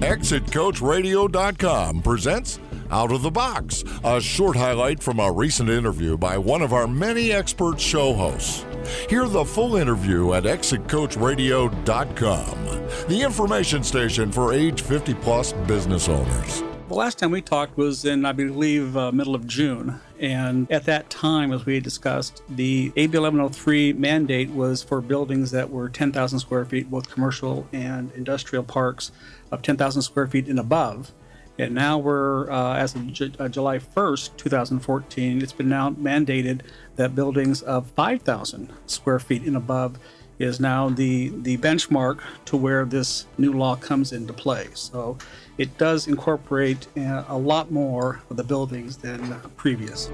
ExitCoachRadio.com presents Out of the Box, a short highlight from a recent interview by one of our many expert show hosts. Hear the full interview at ExitCoachRadio.com, the information station for age 50 plus business owners. The last time we talked was in, I believe, uh, middle of June. And at that time, as we discussed, the AB 1103 mandate was for buildings that were 10,000 square feet, both commercial and industrial parks of 10,000 square feet and above. And now we're, uh, as of J- uh, July 1st, 2014, it's been now mandated that buildings of 5,000 square feet and above is now the, the benchmark to where this new law comes into play. So it does incorporate uh, a lot more of the buildings than previous.